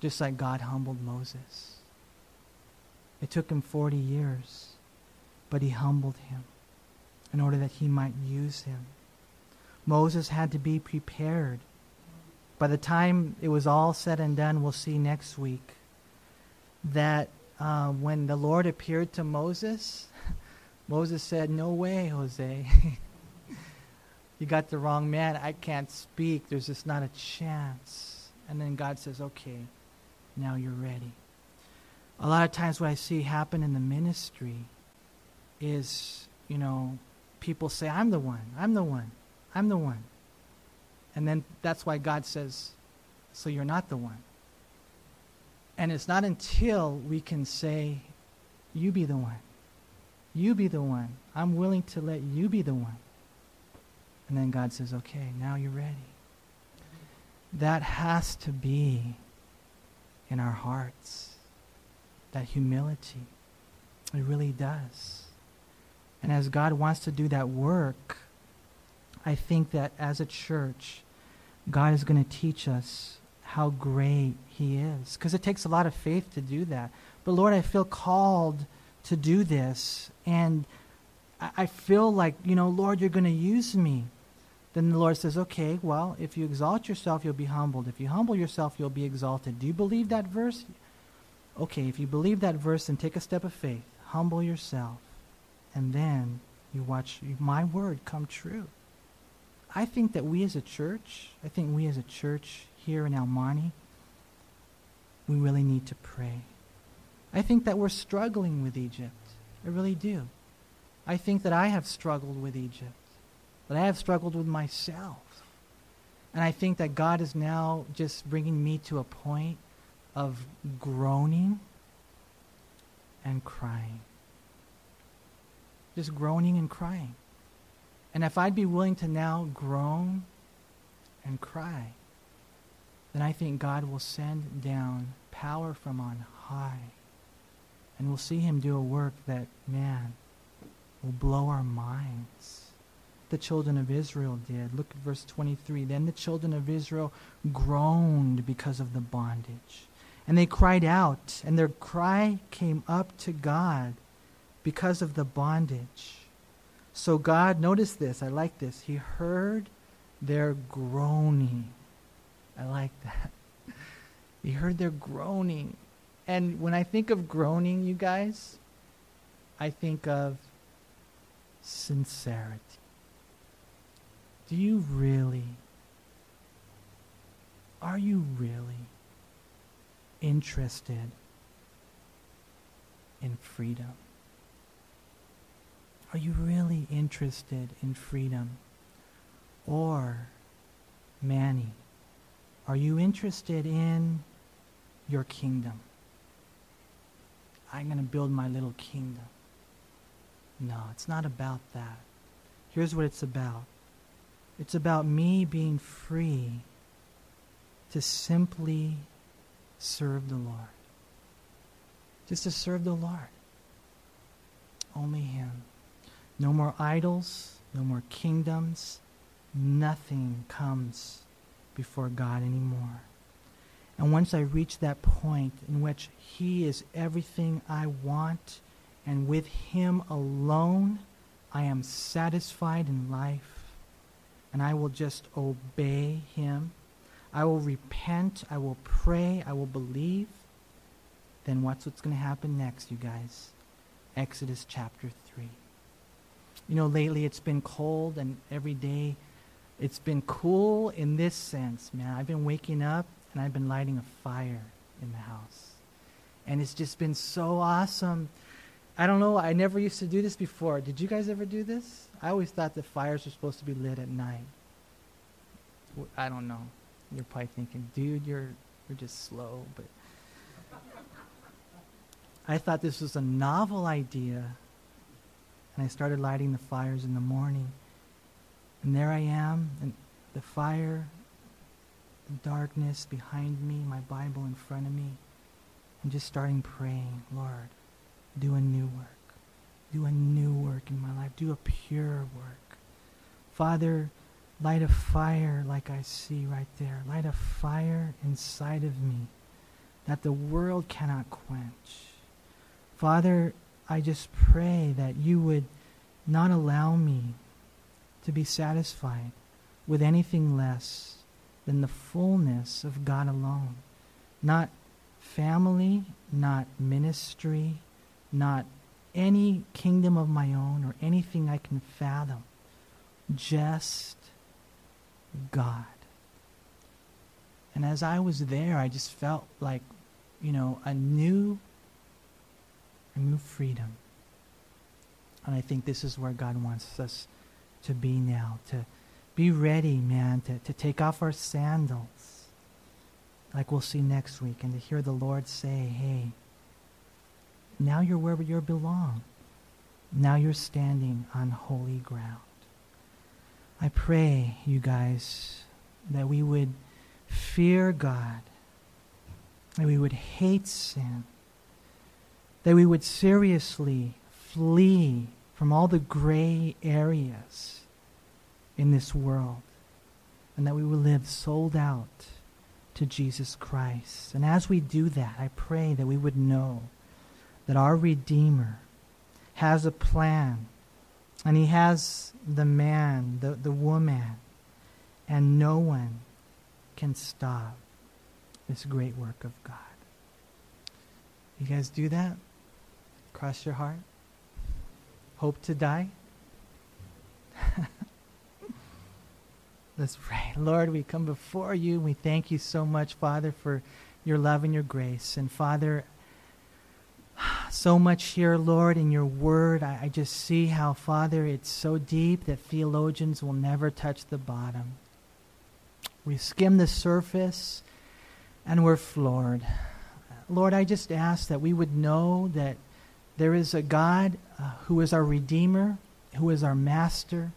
Just like God humbled Moses. It took him 40 years, but he humbled him in order that he might use him. Moses had to be prepared by the time it was all said and done, we'll see next week that uh, when the Lord appeared to Moses, <laughs> Moses said, No way, Jose. <laughs> you got the wrong man. I can't speak. There's just not a chance. And then God says, Okay, now you're ready. A lot of times, what I see happen in the ministry is, you know, people say, I'm the one, I'm the one, I'm the one. And then that's why God says, So you're not the one. And it's not until we can say, You be the one. You be the one. I'm willing to let you be the one. And then God says, Okay, now you're ready. That has to be in our hearts. That humility. It really does. And as God wants to do that work, I think that as a church, God is going to teach us how great He is. Because it takes a lot of faith to do that. But Lord, I feel called to do this. And I feel like, you know, Lord, you're going to use me. Then the Lord says, okay, well, if you exalt yourself, you'll be humbled. If you humble yourself, you'll be exalted. Do you believe that verse? Okay, if you believe that verse, then take a step of faith. Humble yourself. And then you watch my word come true. I think that we as a church, I think we as a church here in Monte, we really need to pray. I think that we're struggling with Egypt. I really do. I think that I have struggled with Egypt, that I have struggled with myself. And I think that God is now just bringing me to a point of groaning and crying. Just groaning and crying. And if I'd be willing to now groan and cry, then I think God will send down power from on high. And we'll see him do a work that, man, will blow our minds. The children of Israel did. Look at verse 23. Then the children of Israel groaned because of the bondage. And they cried out, and their cry came up to God because of the bondage. So God, notice this, I like this. He heard their groaning. I like that. <laughs> He heard their groaning. And when I think of groaning, you guys, I think of sincerity. Do you really, are you really interested in freedom? Are you really interested in freedom? Or, Manny, are you interested in your kingdom? I'm going to build my little kingdom. No, it's not about that. Here's what it's about it's about me being free to simply serve the Lord. Just to serve the Lord. Only Him. No more idols, no more kingdoms. Nothing comes before God anymore. And once I reach that point in which He is everything I want, and with Him alone, I am satisfied in life, and I will just obey Him. I will repent. I will pray. I will believe. Then what's what's going to happen next, you guys? Exodus chapter 3. You know, lately it's been cold and every day it's been cool in this sense, man. I've been waking up and I've been lighting a fire in the house. And it's just been so awesome. I don't know, I never used to do this before. Did you guys ever do this? I always thought that fires were supposed to be lit at night. I don't know. You're probably thinking, dude, you're you're just slow, but <laughs> I thought this was a novel idea and I started lighting the fires in the morning. And there I am, and the fire, the darkness behind me, my Bible in front of me, and just starting praying, Lord, do a new work. Do a new work in my life. Do a pure work. Father, light a fire like I see right there. Light a fire inside of me that the world cannot quench. Father, I just pray that you would not allow me to be satisfied with anything less than the fullness of God alone. Not family, not ministry, not any kingdom of my own or anything I can fathom. Just God. And as I was there, I just felt like, you know, a new, new freedom. And I think this is where God wants us to be now, to be ready, man, to, to take off our sandals, like we'll see next week, and to hear the Lord say, hey, now you're where you belong. Now you're standing on holy ground. I pray, you guys, that we would fear God, that we would hate sin, that we would seriously flee from all the gray areas in this world, and that we will live sold out to Jesus Christ. And as we do that, I pray that we would know that our Redeemer has a plan, and He has the man, the, the woman, and no one can stop this great work of God. You guys do that? Cross your heart? Hope to die? <laughs> Let's pray. Lord, we come before you. We thank you so much, Father, for your love and your grace. And Father, so much here, Lord, in your word. I, I, just see how, Father, it's so deep that theologians will never touch the bottom. We skim the surface and we're floored. Lord, I just ask that we would know that there is a God uh, who is our Redeemer, who is our Master,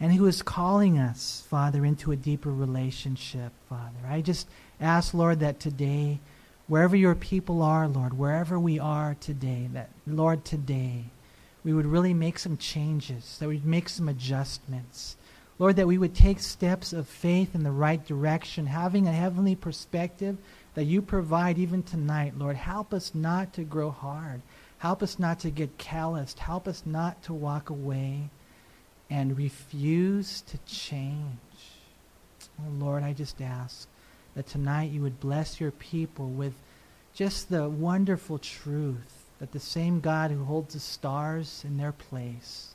and who is calling us, Father, into a deeper relationship, Father. I just ask, Lord, that today, wherever your people are, Lord, wherever we are today, that, Lord, today, we would really make some changes, that we'd make some adjustments. Lord, that we would take steps of faith in the right direction, having a heavenly perspective that you provide even tonight. Lord, help us not to grow hard. Help us not to get calloused. Help us not to walk away and refuse to change. Oh, Lord, I just ask that tonight you would bless your people with just the wonderful truth that the same God who holds the stars in their place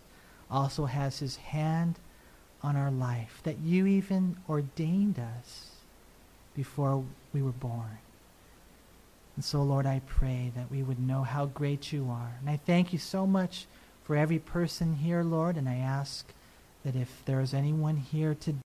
also has his hand on our life, that you even ordained us before we were born. And so, Lord, I pray that we would know how great you are. And I thank you so much for every person here, Lord, and I ask that if there is anyone here today,